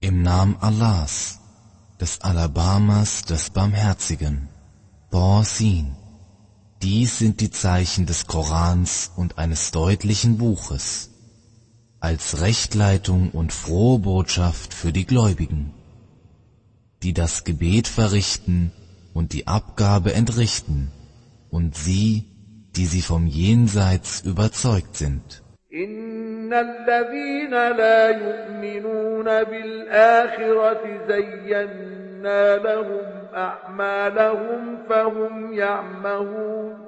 Im Namen Allahs, des Alabamas, des Barmherzigen, Borsin. Dies sind die Zeichen des Korans und eines deutlichen Buches, als Rechtleitung und frohe Botschaft für die Gläubigen, die das Gebet verrichten und die Abgabe entrichten, und sie, die sie vom Jenseits überzeugt sind. إن الذين لا يؤمنون بالآخرة زينا لهم أعمالهم فهم يعمهون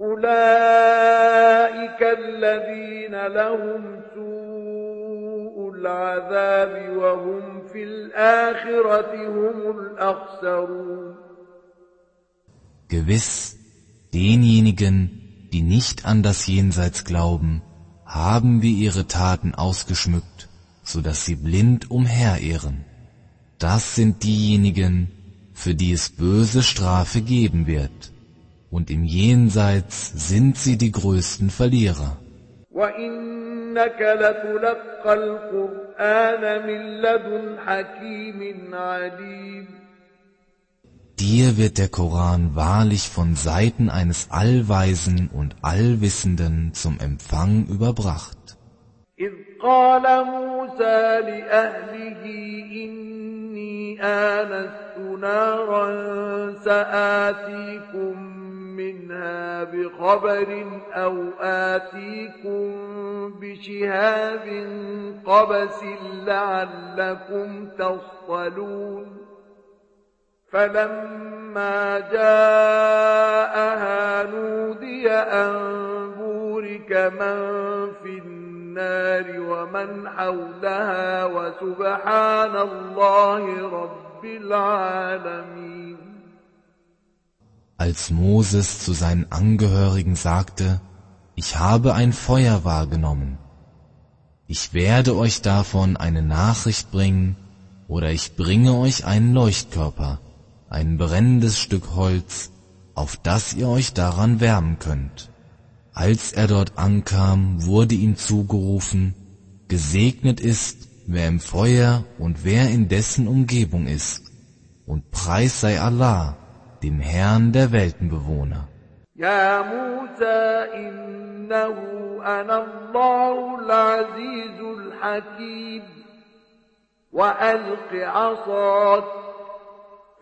أولئك الذين لهم سوء العذاب وهم في الآخرة هم الأخسرون Gewiss, denjenigen, die nicht an das Jenseits glauben, haben wir ihre Taten ausgeschmückt, so dass sie blind umherirren. Das sind diejenigen, für die es böse Strafe geben wird, und im Jenseits sind sie die größten Verlierer. وإنك لتلقى القرآن من لدن حكيم عليم Dir wird der Koran wahrlich von Seiten eines Allweisen und Allwissenden zum Empfang überbracht. إذ قال موسى لأهله إني آنست نارا سآتيكم منها بخبر أو آتيكم بشهاب قبس لعلكم تصطلون فلما جاءها نودي أن بورك من في النار ومن حولها وسبحان الله رب العالمين Als Moses zu seinen Angehörigen sagte, ich habe ein Feuer wahrgenommen. Ich werde euch davon eine Nachricht bringen, oder ich bringe euch einen Leuchtkörper, ein brennendes Stück Holz, auf das ihr euch daran wärmen könnt. Als er dort ankam, wurde ihm zugerufen, gesegnet ist, wer im Feuer und wer in dessen Umgebung ist, und Preis sei Allah, dem Herrn der Weltenbewohner. يا موسى إنه أنا الله العزيز الحكيم وألق عصاك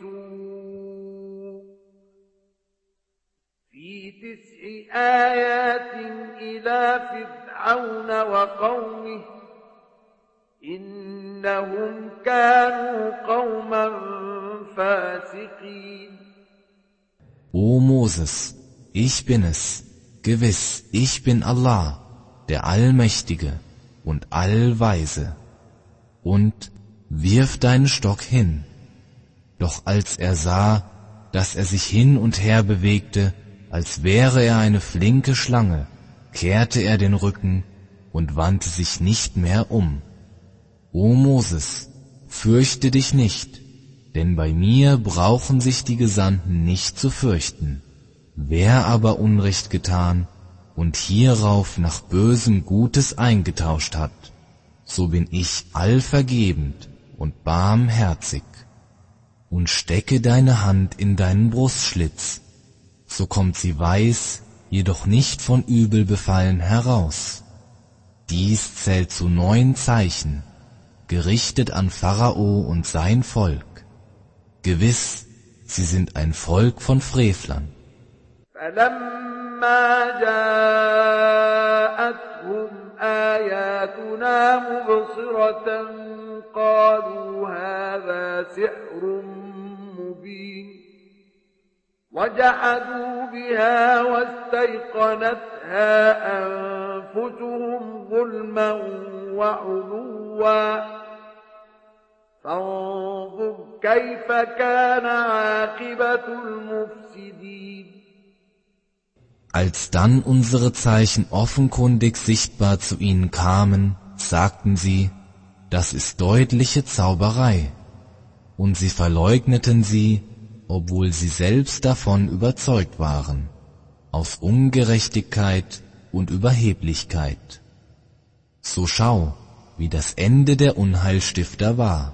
سوء في تسع آيات إلى فرعون وقومه إنهم كانوا قوما فاسقين O Moses, ich bin es, gewiss, ich bin Allah, der Allmächtige und Allweise. Und wirf deinen Stock hin. Doch als er sah, dass er sich hin und her bewegte, als wäre er eine flinke Schlange, kehrte er den Rücken und wandte sich nicht mehr um. O Moses, fürchte dich nicht, denn bei mir brauchen sich die Gesandten nicht zu fürchten. Wer aber Unrecht getan und hierauf nach Bösem Gutes eingetauscht hat, so bin ich allvergebend und barmherzig. Und stecke deine Hand in deinen Brustschlitz, so kommt sie weiß, jedoch nicht von Übel befallen heraus. Dies zählt zu neun Zeichen, gerichtet an Pharao und sein Volk. Gewiss, sie sind ein Volk von Frevlern. فلما جاءتهم آياتنا مبصرة قالوا هذا سحر مبين وجحدوا بها واستيقنتها أنفسهم ظلما وعلوا فانظر كيف كان عاقبة المفسدين Als dann unsere Zeichen offenkundig sichtbar zu ihnen kamen, sagten sie, das ist deutliche Zauberei, und sie verleugneten sie, obwohl sie selbst davon überzeugt waren, aus Ungerechtigkeit und Überheblichkeit. So schau, wie das Ende der Unheilstifter war.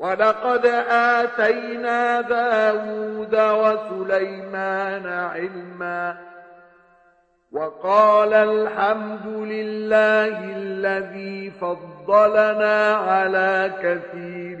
ولقد آتينا داود وسليمان علما وقال الحمد لله الذي فضلنا على كثير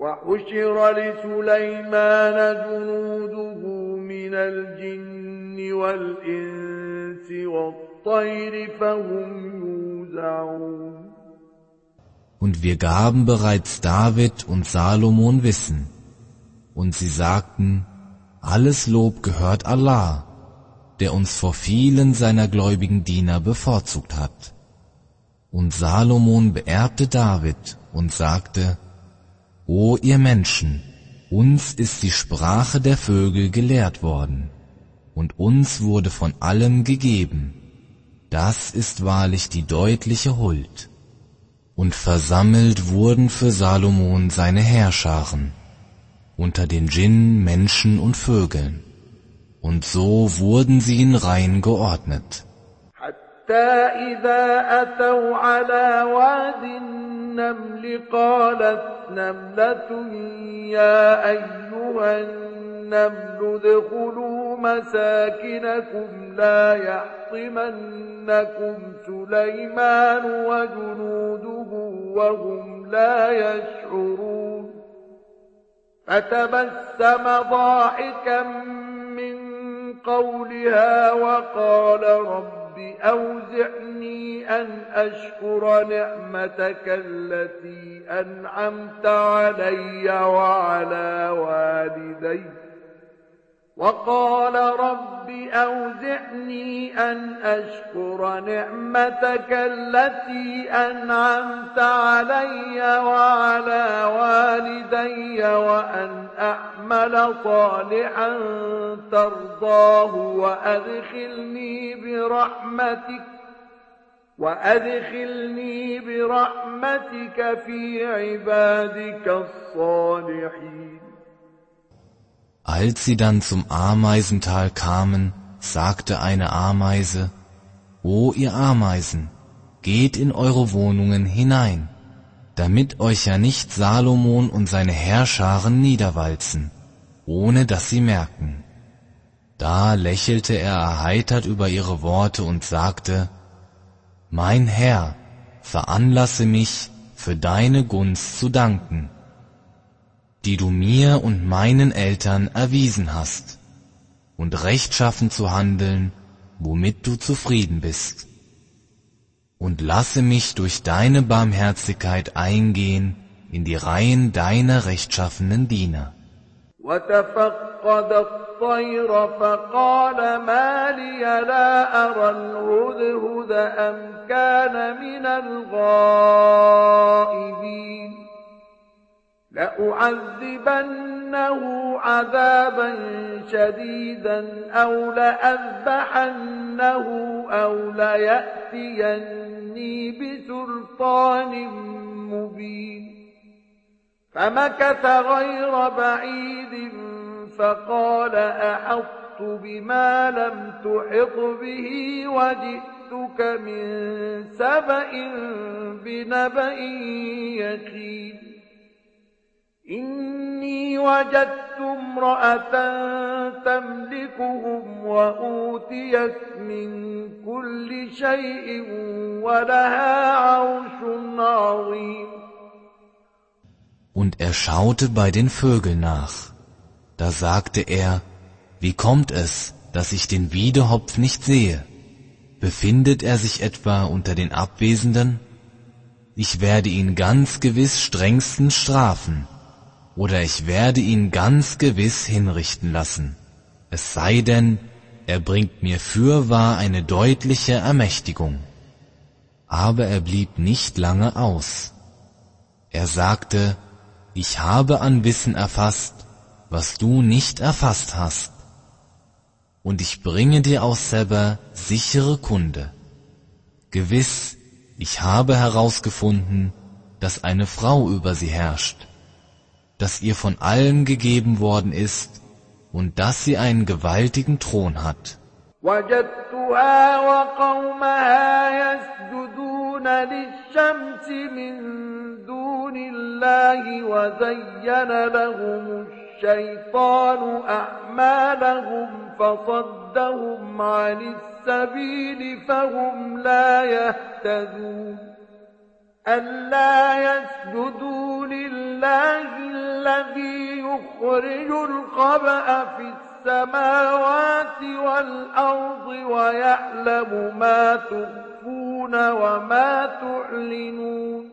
وحشر لسليمان جنوده من الجن والإنس والطير فهم Und wir gaben bereits David und Salomon Wissen, und sie sagten, alles Lob gehört Allah, der uns vor vielen seiner gläubigen Diener bevorzugt hat. Und Salomon beerbte David und sagte, O ihr Menschen, uns ist die Sprache der Vögel gelehrt worden, und uns wurde von allem gegeben, das ist wahrlich die deutliche Huld. Und versammelt wurden für Salomon seine Herrscharen unter den Djinn, Menschen und Vögeln. Und so wurden sie in Reihen geordnet. النمل ادخلوا مساكنكم لا يحطمنكم سليمان وجنوده وهم لا يشعرون. فتبسم ضاحكا من قولها وقال رب أوزعني أن أشكر نعمتك التي أنعمت علي وعلى والدي وقال رب أوزعني أن أشكر نعمتك التي أنعمت علي وعلى والدي وأن أعمل صالحا ترضاه وأدخلني برحمتك وأدخلني برحمتك في عبادك الصالحين Als sie dann zum Ameisental kamen, sagte eine Ameise, O ihr Ameisen, geht in eure Wohnungen hinein, damit euch ja nicht Salomon und seine Herrscharen niederwalzen, ohne dass sie merken. Da lächelte er erheitert über ihre Worte und sagte, Mein Herr, veranlasse mich, für deine Gunst zu danken die du mir und meinen Eltern erwiesen hast, und rechtschaffen zu handeln, womit du zufrieden bist Und lasse mich durch deine Barmherzigkeit eingehen in die Reihen deiner rechtschaffenen Diener. وتفقد فقد الطير فقال ما لي لا أرى الهدهد أم كان من الغائبين لأعذبنه عذابا شديدا أو لأذبحنه أو ليأتيني بسلطان مبين. فمكث غير بعيد فقال أحطت بما لم تحط به وجئتك من سبأ بنبأ يقين. إني وجدت امرأة تملكهم وأوتيت من كل شيء ولها عرش عظيم Und er schaute bei den Vögeln nach. Da sagte er, wie kommt es, dass ich den Wiedehopf nicht sehe? Befindet er sich etwa unter den Abwesenden? Ich werde ihn ganz gewiss strengstens strafen oder ich werde ihn ganz gewiss hinrichten lassen, es sei denn, er bringt mir fürwahr eine deutliche Ermächtigung. Aber er blieb nicht lange aus. Er sagte, ich habe an Wissen erfasst, was du nicht erfasst hast. Und ich bringe dir aus Seba sichere Kunde. Gewiss, ich habe herausgefunden, dass eine Frau über sie herrscht das ihr von allen gegeben worden ist und dass sie einen gewaltigen Thron hat. وجدتها وقومها يسجدون للشمس من دون الله وزين لهم الشيطان أعمالهم فصدهم عن السبيل فهم لا يهتدون ألا يسجدوا لله الذي يخرج الخبأ في السماوات والأرض ويعلم ما تخفون وما تعلنون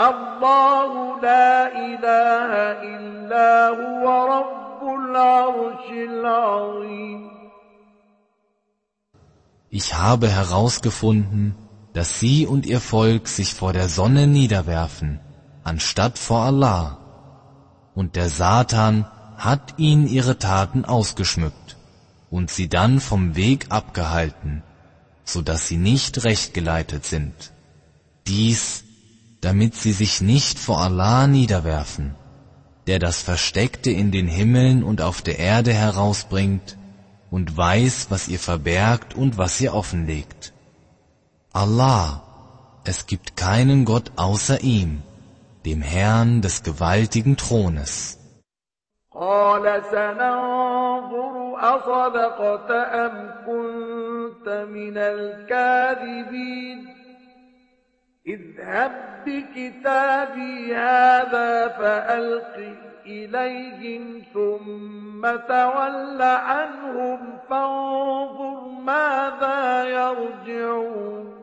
الله لا إله إلا هو رب العرش العظيم Ich habe herausgefunden, dass sie und ihr Volk sich vor der Sonne niederwerfen, anstatt vor Allah. Und der Satan hat ihnen ihre Taten ausgeschmückt und sie dann vom Weg abgehalten, so dass sie nicht recht geleitet sind. Dies, damit sie sich nicht vor Allah niederwerfen, der das Versteckte in den Himmeln und auf der Erde herausbringt und weiß, was ihr verbergt und was ihr offenlegt. Allah, es gibt keinen Gott außer ihm, dem Herrn des gewaltigen Thrones. اذهب بكتابي هذا فألقه إليهم ثم تول عنهم فانظر ماذا يرجعون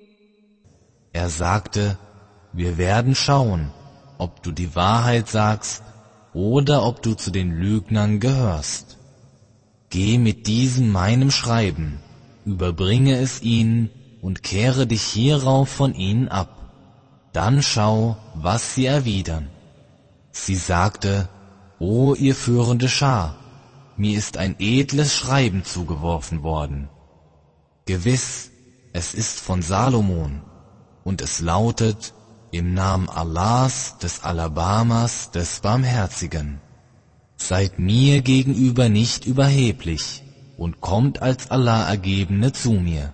Er sagte, wir werden schauen, ob du die Wahrheit sagst oder ob du zu den Lügnern gehörst. Geh mit diesem meinem Schreiben, überbringe es ihnen und kehre dich hierauf von ihnen ab. Dann schau, was sie erwidern. Sie sagte, O ihr führende Schar, mir ist ein edles Schreiben zugeworfen worden. Gewiss, es ist von Salomon, und es lautet im Namen Allahs des Alabamas des Barmherzigen. Seid mir gegenüber nicht überheblich und kommt als Allah Ergebene zu mir.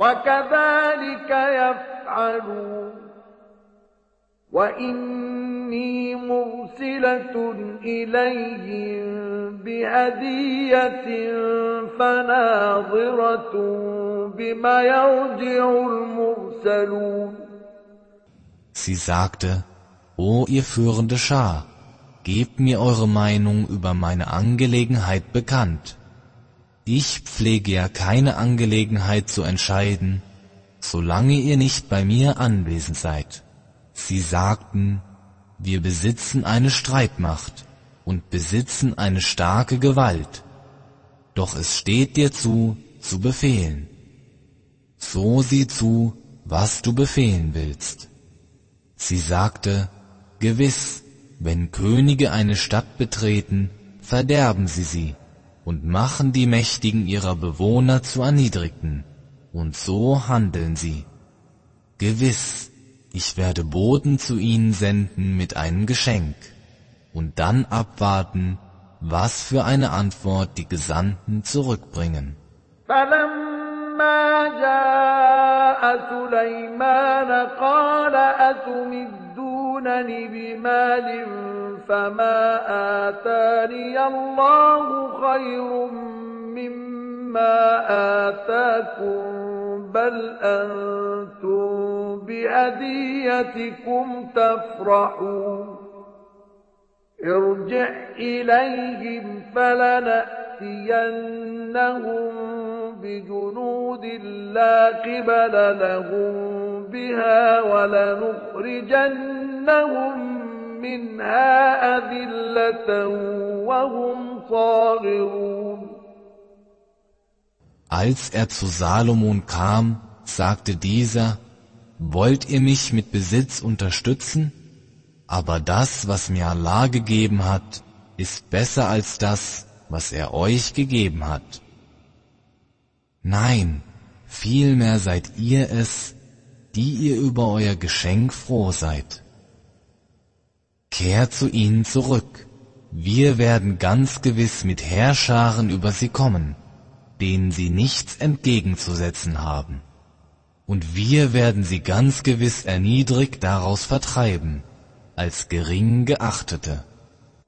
وكذلك يفعلون وإني مرسلة إليهم بهدية فناظرة بما يرجع المرسلون Sie sagte, O ihr führende Schar, gebt mir eure Meinung über meine Angelegenheit bekannt. Ich pflege ja keine Angelegenheit zu entscheiden, solange ihr nicht bei mir anwesend seid. Sie sagten, wir besitzen eine Streitmacht und besitzen eine starke Gewalt, doch es steht dir zu, zu befehlen. So sieh zu, was du befehlen willst. Sie sagte, gewiss, wenn Könige eine Stadt betreten, verderben sie sie und machen die Mächtigen ihrer Bewohner zu Erniedrigten, und so handeln sie. Gewiss, ich werde Boten zu ihnen senden mit einem Geschenk und dann abwarten, was für eine Antwort die Gesandten zurückbringen. فلما جاء سليمان قال أتمدونني بمال فما آتاني الله خير مما آتاكم بل أنتم بهديتكم تفرحون ارجع إليهم فلنأتينهم بجنود لا قبل لهم بها ولنخرجنهم منها أذلة وهم صاغرون Als er zu Salomon kam, sagte dieser, Wollt ihr mich mit Besitz unterstützen? Aber das, was mir Allah gegeben hat, ist besser als das, was er euch gegeben hat. Nein, vielmehr seid ihr es, die ihr über euer Geschenk froh seid. Kehrt zu ihnen zurück, wir werden ganz gewiss mit Herrscharen über sie kommen, denen sie nichts entgegenzusetzen haben und wir werden sie ganz gewiss erniedrigt daraus vertreiben, als gering geachtete.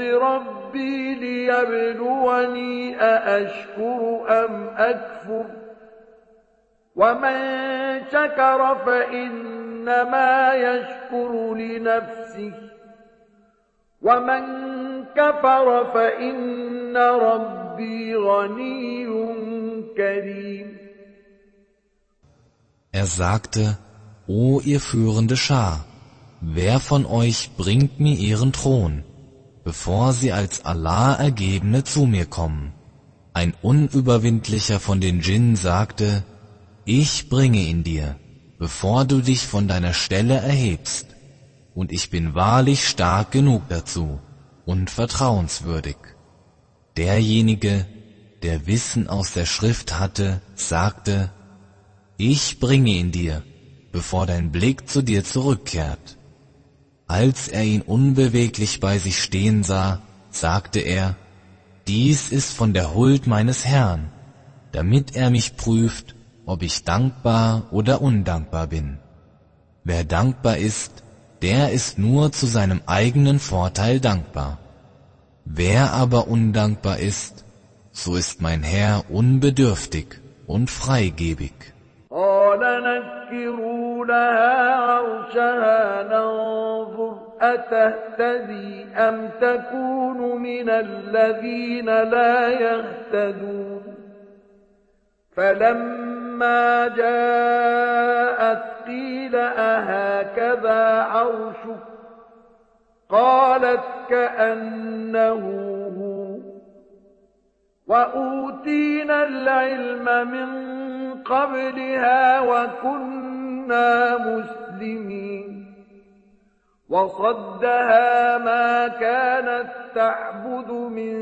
ربي ليبلوني أأشكر أم أكفر ومن شكر فإنما يشكر لنفسه ومن كفر فإن ربي غني Er sagte, O ihr führende Schar, wer von euch bringt mir ihren Thron, Bevor sie als Allah Ergebene zu mir kommen? Ein Unüberwindlicher von den Djinn sagte, ich bringe ihn dir, bevor du dich von deiner Stelle erhebst, und ich bin wahrlich stark genug dazu. und vertrauenswürdig. Derjenige, der Wissen aus der Schrift hatte, sagte, ich bringe ihn dir, bevor dein Blick zu dir zurückkehrt. Als er ihn unbeweglich bei sich stehen sah, sagte er, dies ist von der Huld meines Herrn, damit er mich prüft, ob ich dankbar oder undankbar bin. Wer dankbar ist, der ist nur zu seinem eigenen Vorteil dankbar. Wer aber undankbar ist, so ist mein Herr unbedürftig und freigebig. أتهتدي أم تكون من الذين لا يهتدون فلما جاءت قيل أهكذا عرشك قالت كأنه هو وأوتينا العلم من قبلها وكنا مسلمين وصدها ما كانت تعبد من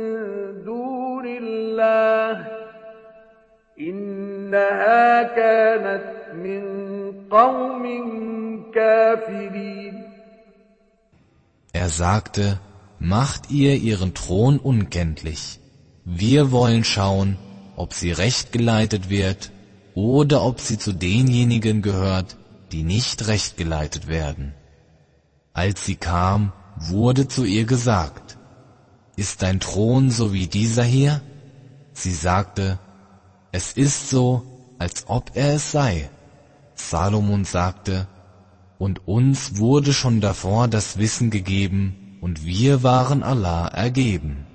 دون الله إنها كانت من قوم كافرين Er sagte, macht ihr ihren Thron unkenntlich. Wir wollen schauen, ob sie recht geleitet wird oder ob sie zu denjenigen gehört, die nicht recht geleitet werden. Als sie kam, wurde zu ihr gesagt, ist dein Thron so wie dieser hier? Sie sagte, es ist so, als ob er es sei. Salomon sagte, und uns wurde schon davor das Wissen gegeben, und wir waren Allah ergeben.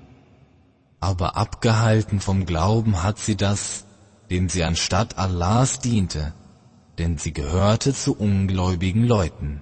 Aber abgehalten vom Glauben hat sie das, dem sie anstatt Allahs diente, denn sie gehörte zu ungläubigen Leuten.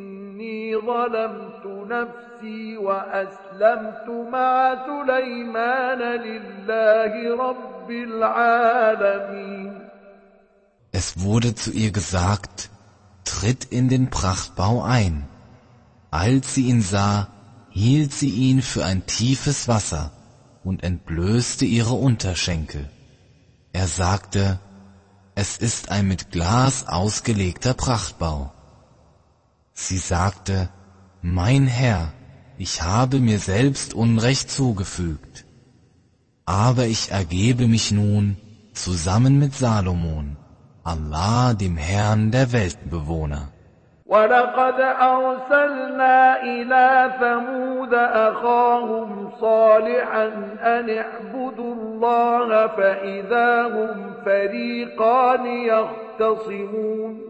إني ظلمت نفسي وأسلمت مع سليمان لله رب العالمين Es wurde zu ihr gesagt, tritt in den Prachtbau ein. Als sie ihn sah, hielt sie ihn für ein tiefes Wasser und entblößte ihre Unterschenkel. Er sagte, es ist ein mit Glas ausgelegter Prachtbau. Sie sagte, mein Herr, ich habe mir selbst Unrecht zugefügt. Aber ich ergebe mich nun zusammen mit Salomon, Allah dem Herrn der Weltenbewohner. ولقد أرسلنا إلى ثمود أخاهم صالحا أن اعبدوا الله فإذا هم فريقان يختصمون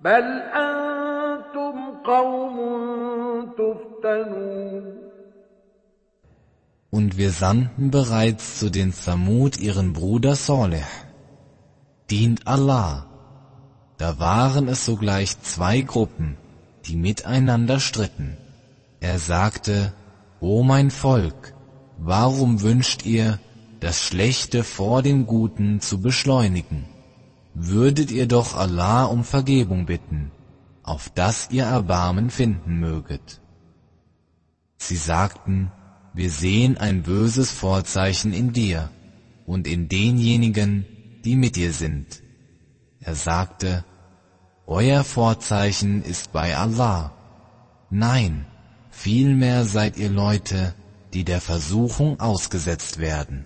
بل أنتم قوم تفتنون Und wir sandten bereits zu den Samud ihren Bruder Saleh. Dient Allah. Da waren es sogleich zwei Gruppen, die miteinander stritten. Er sagte, O mein Volk, warum wünscht ihr, das Schlechte vor dem Guten zu beschleunigen? Würdet ihr doch Allah um Vergebung bitten, auf dass ihr Erbarmen finden möget. Sie sagten, wir sehen ein böses Vorzeichen in dir und in denjenigen, die mit dir sind. Er sagte, Euer Vorzeichen ist bei Allah. Nein, vielmehr seid ihr Leute, die der Versuchung ausgesetzt werden.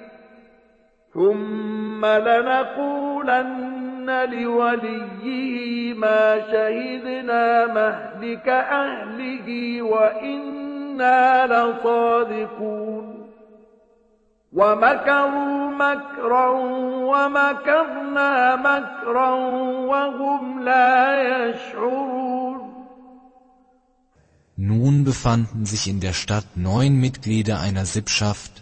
ثم لنقولن لوليه ما شهدنا مهلك أهله وإنا لصادقون ومكروا مكرا ومكرنا مكرا وهم لا يشعرون Nun befanden sich in der Stadt neun Mitglieder einer Sippschaft,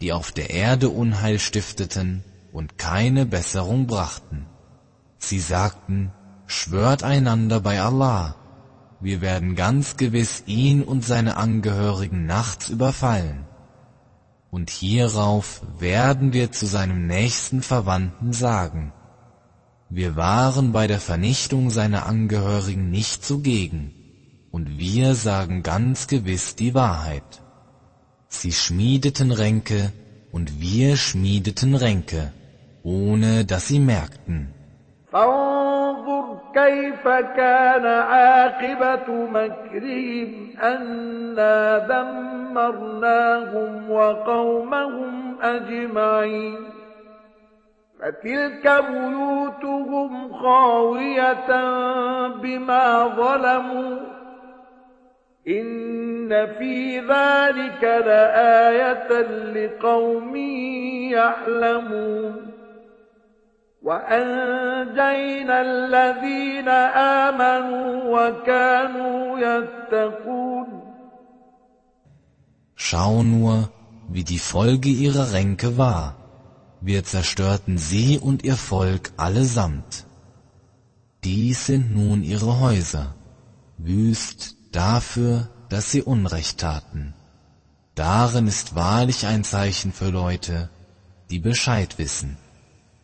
die auf der Erde Unheil stifteten und keine Besserung brachten. Sie sagten, schwört einander bei Allah, wir werden ganz gewiss ihn und seine Angehörigen nachts überfallen. Und hierauf werden wir zu seinem nächsten Verwandten sagen, wir waren bei der Vernichtung seiner Angehörigen nicht zugegen, und wir sagen ganz gewiss die Wahrheit. Sie schmiedeten Ränke und wir schmiedeten Ränke, ohne dass sie merkten. فانظر كيف كان عاقبة مكرهم أنا دمرناهم وقومهم أجمعين فتلك بيوتهم خاوية بما ظلموا إن في ذلك لآية لقوم يعلمون وأنجينا الذين آمنوا وكانوا يتقون Schau nur, wie die Folge ihrer Ränke war. Wir zerstörten sie und ihr Volk allesamt. Dies sind nun ihre Häuser, wüst, dafür, dass sie Unrecht taten. Darin ist wahrlich ein Zeichen für Leute, die Bescheid wissen.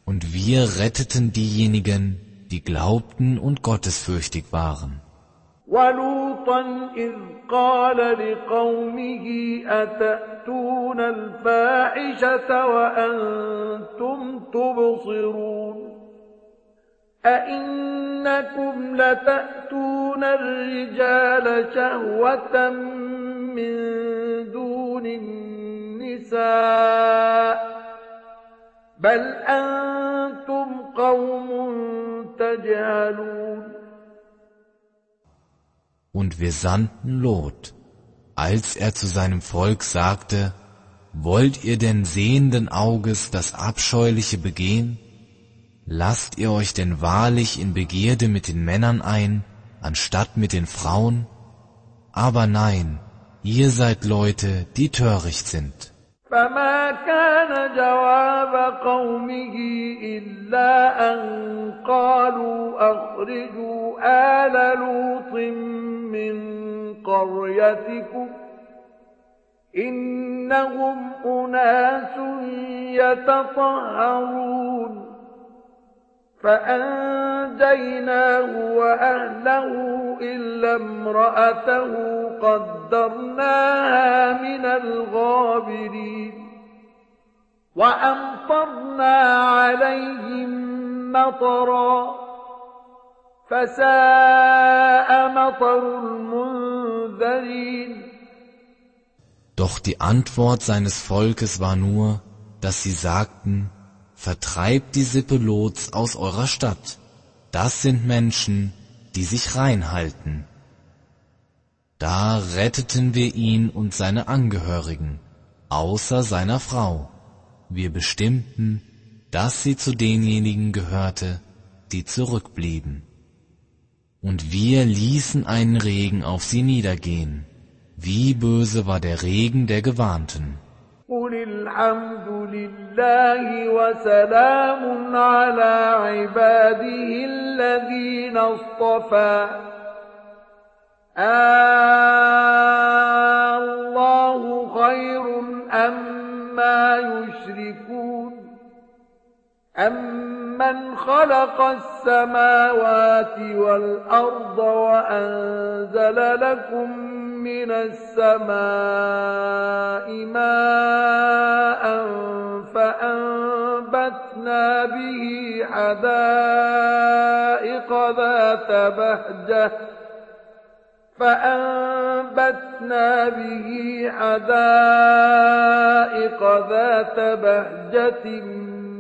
Und wir retteten diejenigen, die glaubten und gottesfürchtig waren. ولوطا إذ قال لقومه أتأتون الفاحشة وأنتم تبصرون أئنكم لتأتون الرجال شهوة من دون النساء بل أنتم قوم تجهلون Und wir sandten Lot, als er zu seinem Volk sagte, Wollt ihr denn sehenden Auges das Abscheuliche begehen? Lasst ihr euch denn wahrlich in Begierde mit den Männern ein, anstatt mit den Frauen? Aber nein, ihr seid Leute, die töricht sind. فما كان جواب قومه إلا أن قالوا أخرجوا آل لوط من قريتكم إنهم أناس يتطهرون فأنجيناه وأهله إلا امرأته قدرناها من الغابرين وأمطرنا عليهم مطرا فساء مطر المنذرين Doch die Antwort seines Volkes war nur, dass sie sagten, Vertreibt die Sippe Lots aus eurer Stadt. Das sind Menschen, die sich rein halten. Da retteten wir ihn und seine Angehörigen, außer seiner Frau. Wir bestimmten, dass sie zu denjenigen gehörte, die zurückblieben. Und wir ließen einen Regen auf sie niedergehen. Wie böse war der Regen der Gewarnten. قل الحمد لله وسلام على عباده الذين اصطفى. آه الله خير أما يشركون. أمن خلق السماوات والأرض وأنزل لكم من السماء ماء فأنبتنا به حدائق ذات بهجة فأنبتنا به حدائق ذات بهجة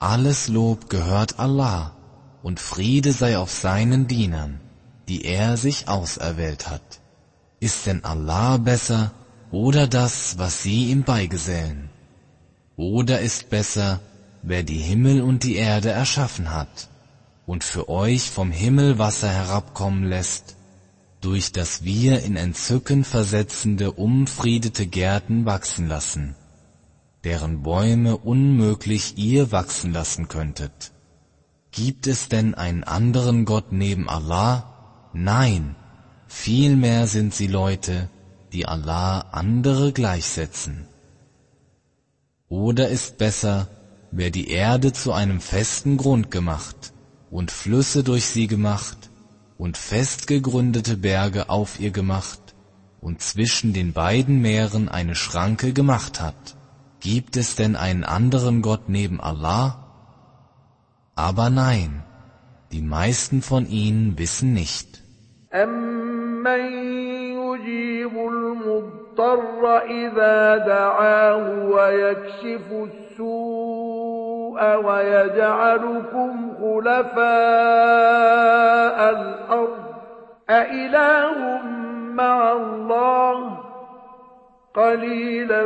alles Lob gehört Allah und Friede sei auf seinen Dienern, die er sich auserwählt hat. Ist denn Allah besser oder das, was sie ihm beigesellen? Oder ist besser, wer die Himmel und die Erde erschaffen hat und für euch vom Himmel Wasser herabkommen lässt, durch das wir in Entzücken versetzende, umfriedete Gärten wachsen lassen, deren Bäume unmöglich ihr wachsen lassen könntet. Gibt es denn einen anderen Gott neben Allah? Nein, vielmehr sind sie Leute, die Allah andere gleichsetzen. Oder ist besser, wer die Erde zu einem festen Grund gemacht und Flüsse durch sie gemacht und fest gegründete Berge auf ihr gemacht und zwischen den beiden Meeren eine Schranke gemacht hat. Gibt es denn einen anderen Gott neben Allah? Aber nein, die meisten von ihnen wissen nicht. أَمَّن يُجِيبُ الْمُضْطَرَّ إِذَا دَعَاهُ وَيَكْشِفُ السُّوءَ وَيَجْعَلُكُمْ خُلَفَاءَ الْأَرْضِ أَإِلَٰهٌ مَّعَ اللَّهِ قَلِيلًا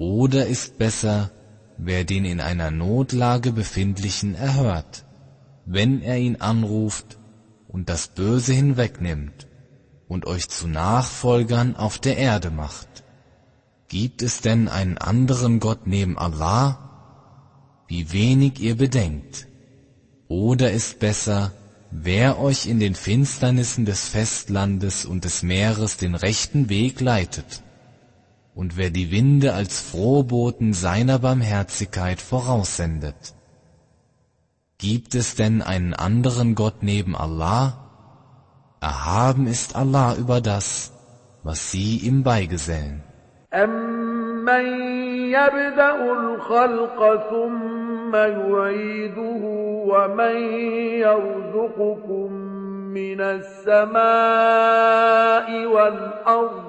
Oder ist besser, wer den in einer Notlage befindlichen erhört, wenn er ihn anruft und das Böse hinwegnimmt und euch zu Nachfolgern auf der Erde macht. Gibt es denn einen anderen Gott neben Allah? Wie wenig ihr bedenkt. Oder ist besser, wer euch in den Finsternissen des Festlandes und des Meeres den rechten Weg leitet und wer die Winde als Frohboten seiner Barmherzigkeit voraussendet. Gibt es denn einen anderen Gott neben Allah? Erhaben ist Allah über das, was sie ihm beigesellen. أَمَّن يَبْدَأُ الْخَلْقَ ثُمَّ يُعِيدُهُ وَمَن يَرْزُقُكُم مِّنَ السَّمَاءِ وَالْأَرْضِ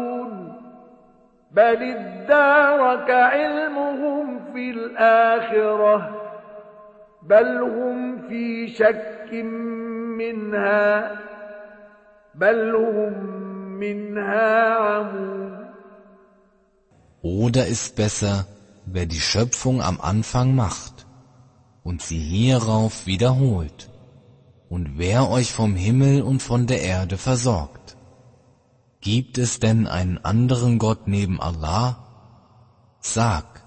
بل ادارك علمهم في الآخرة بل هم في شك منها بل هم منها عمون Oder ist besser, wer die Schöpfung am Anfang macht und sie hierauf wiederholt und wer euch vom Himmel und von der Erde versorgt. Gibt es denn einen anderen Gott neben Allah? Sag,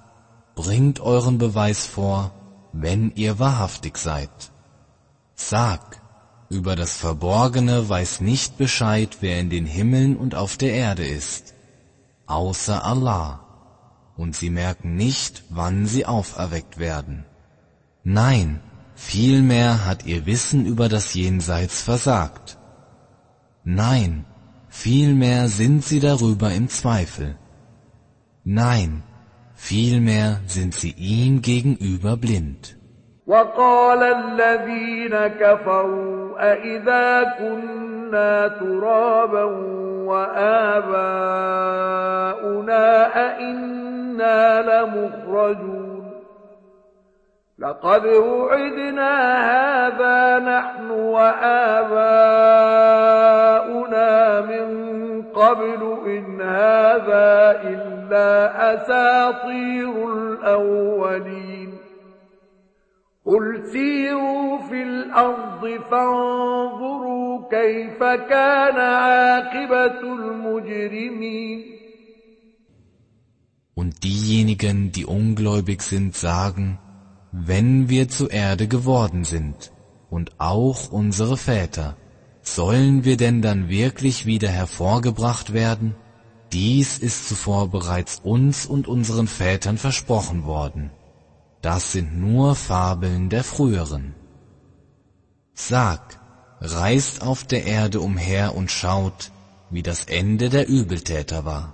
bringt euren Beweis vor, wenn ihr wahrhaftig seid. Sag, über das Verborgene weiß nicht Bescheid, wer in den Himmeln und auf der Erde ist, außer Allah, und sie merken nicht, wann sie auferweckt werden. Nein, vielmehr hat ihr Wissen über das Jenseits versagt. Nein, vielmehr sind sie darüber im Zweifel. Nein, vielmehr sind sie ihm gegenüber blind. وقال الذين كفروا أئذا كنا ترابا وآباؤنا أئنا لمخرجون لقد وعدنا هذا نحن وآباؤنا من قبل إن هذا إلا أساطير الأولين. قل سيروا في الأرض فانظروا كيف كان عاقبة المجرمين. Und diejenigen, die ungläubig sind, sagen, wenn wir zur Erde geworden sind, und auch unsere Väter, sollen wir denn dann wirklich wieder hervorgebracht werden? Dies ist zuvor bereits uns und unseren Vätern versprochen worden. Das sind nur Fabeln der früheren. Sag, reist auf der Erde umher und schaut, wie das Ende der Übeltäter war.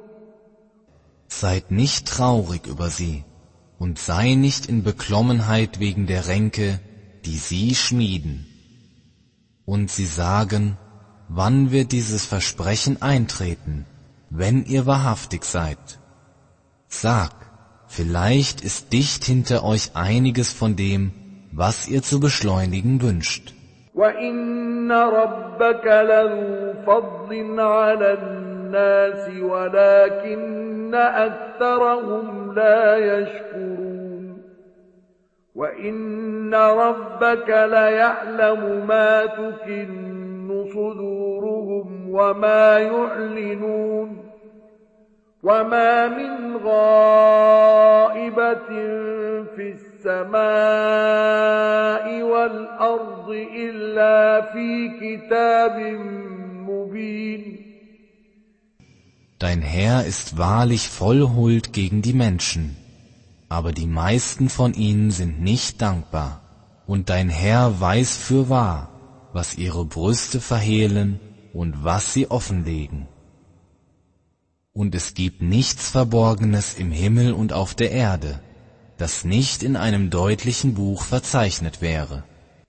Seid nicht traurig über sie und sei nicht in Beklommenheit wegen der Ränke, die sie schmieden. Und sie sagen, wann wird dieses Versprechen eintreten, wenn ihr wahrhaftig seid? Sag, vielleicht ist dicht hinter euch einiges von dem, was ihr zu beschleunigen wünscht. النَّاسِ وَلَكِنَّ أَكْثَرَهُمْ لَا يَشْكُرُونَ. وَإِنَّ رَبَّكَ لَيَعْلَمُ مَا تُكِنُّ صُدُورُهُمْ وَمَا يُعْلِنُونَ. وَمَا مِنْ غَائِبَةٍ فِي السماء والأرض إلا في كتاب مبين. Dein Herr ist wahrlich voll Huld gegen die Menschen, aber die meisten von ihnen sind nicht dankbar. Und dein Herr weiß für wahr, was ihre Brüste verhehlen und was sie offenlegen. Und es gibt nichts Verborgenes im Himmel und auf der Erde, das nicht in einem deutlichen Buch verzeichnet wäre.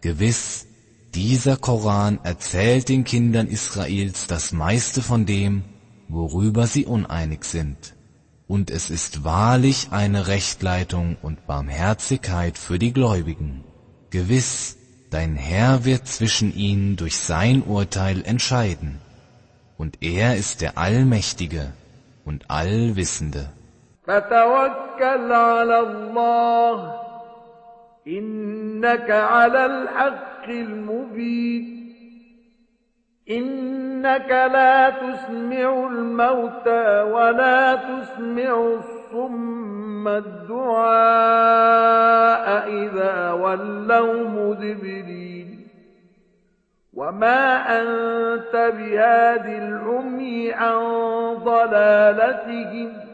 Gewiss, dieser Koran erzählt den Kindern Israels das meiste von dem, worüber sie uneinig sind. Und es ist wahrlich eine Rechtleitung und Barmherzigkeit für die Gläubigen. Gewiss, dein Herr wird zwischen ihnen durch sein Urteil entscheiden. Und er ist der Allmächtige, und Allwissende. فتوكل على الله. إنك على الحق المبين. إنك لا تسمع الموتى ولا تسمع الصم الدعاء إذا ولوا مدبرين. وما أنت بهاد العمي عن ضلالتهم.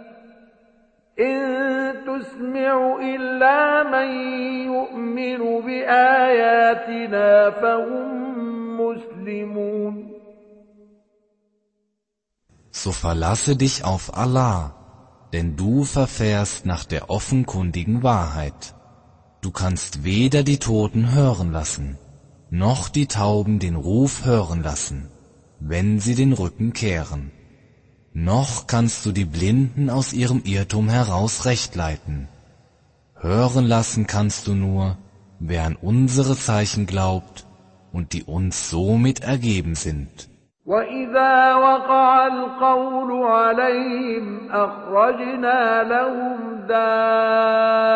إن تسمع إلا من يؤمن بآياتنا فهم مسلمون So verlasse dich auf Allah, denn du verfährst nach der offenkundigen Wahrheit. Du kannst weder die Toten hören lassen, noch die Tauben den Ruf hören lassen, wenn sie den Rücken kehren. Noch kannst du die Blinden aus ihrem Irrtum heraus recht leiten. Hören lassen kannst du nur, wer an unsere Zeichen glaubt und die uns somit ergeben sind. وإذا وقع القول عليهم أخرجنا لهم دابة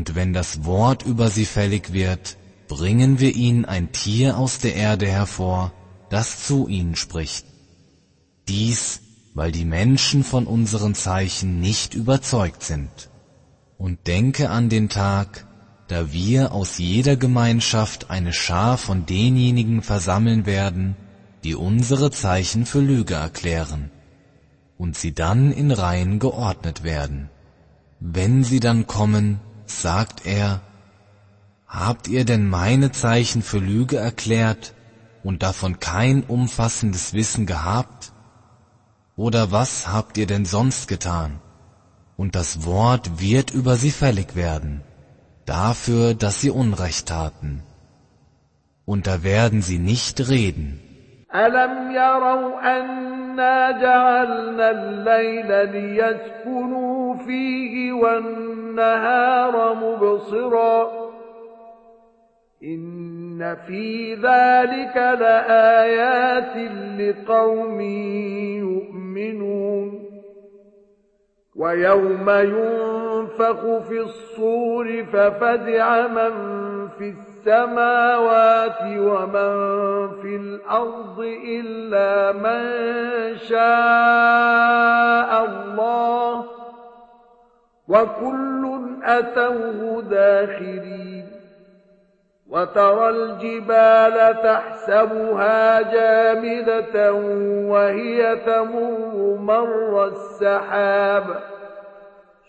Und wenn das Wort über sie fällig wird, bringen wir ihnen ein Tier aus der Erde hervor, das zu ihnen spricht. Dies, weil die Menschen von unseren Zeichen nicht überzeugt sind. Und denke an den Tag, da wir aus jeder Gemeinschaft eine Schar von denjenigen versammeln werden, die unsere Zeichen für Lüge erklären, und sie dann in Reihen geordnet werden. Wenn sie dann kommen, sagt er, Habt ihr denn meine Zeichen für Lüge erklärt und davon kein umfassendes Wissen gehabt? Oder was habt ihr denn sonst getan? Und das Wort wird über sie fällig werden, dafür, dass sie Unrecht taten. Und da werden sie nicht reden. ألم يروا أنا جعلنا الليل ليسكنوا فيه والنهار مبصرا إن في ذلك لآيات لقوم يؤمنون ويوم ينفخ في الصور ففزع من في السماء السماوات ومن في الأرض إلا من شاء الله وكل أتوه داخرين وترى الجبال تحسبها جامدة وهي تمر مر السحاب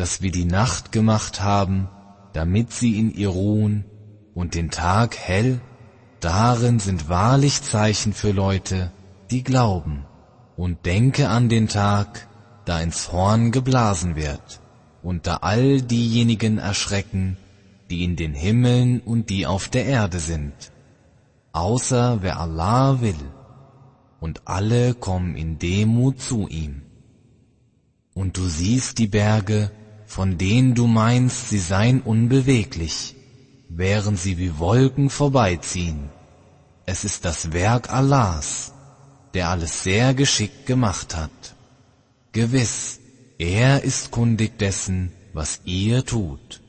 dass wir die Nacht gemacht haben, damit sie in ihr ruhen, und den Tag hell, darin sind wahrlich Zeichen für Leute, die glauben, und denke an den Tag, da ins Horn geblasen wird, und da all diejenigen erschrecken, die in den Himmeln und die auf der Erde sind, außer wer Allah will, und alle kommen in Demut zu ihm. Und du siehst die Berge, von denen du meinst, sie seien unbeweglich, während sie wie Wolken vorbeiziehen. Es ist das Werk Allahs, der alles sehr geschickt gemacht hat. Gewiss, er ist kundig dessen, was ihr tut.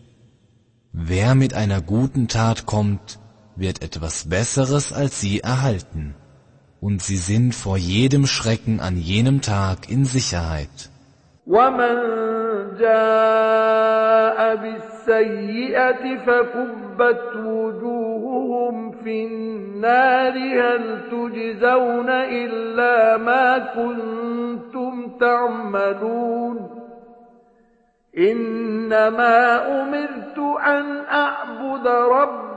Wer mit einer guten Tat kommt, wird etwas Besseres als sie erhalten, und sie sind vor jedem Schrecken an jenem Tag in Sicherheit. Woman. جاء بالسيئة فكبت وجوههم في النار. هل تجزون إلا ما كنتم تعملون؟ إنما أمرت أن أعبد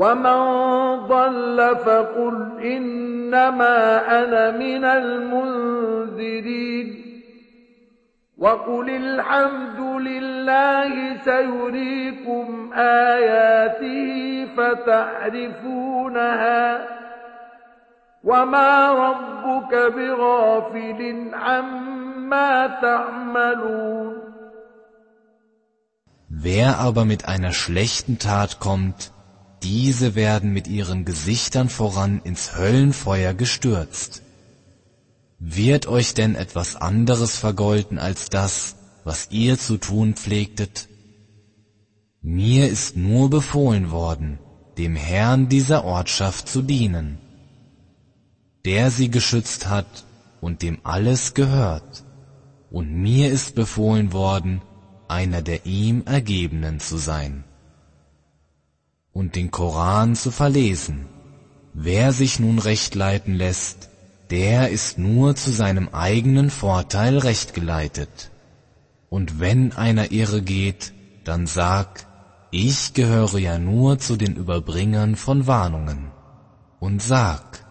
ومن ضل فقل إنما أنا من المنذرين وقل الحمد لله سيريكم آياته فتعرفونها وما ربك بغافل عما تعملون Wer aber mit einer schlechten Tat kommt, diese werden mit ihren Gesichtern voran ins Höllenfeuer gestürzt. Wird euch denn etwas anderes vergolten als das, was ihr zu tun pflegtet? Mir ist nur befohlen worden, dem Herrn dieser Ortschaft zu dienen, der sie geschützt hat und dem alles gehört, und mir ist befohlen worden, einer der ihm Ergebenen zu sein und den Koran zu verlesen. Wer sich nun recht leiten lässt, der ist nur zu seinem eigenen Vorteil recht geleitet. Und wenn einer irre geht, dann sag, ich gehöre ja nur zu den Überbringern von Warnungen. Und sag,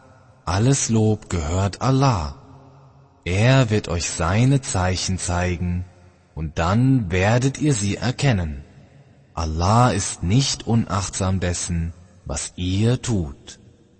alles Lob gehört Allah. Er wird euch seine Zeichen zeigen, und dann werdet ihr sie erkennen. Allah ist nicht unachtsam dessen, was ihr tut.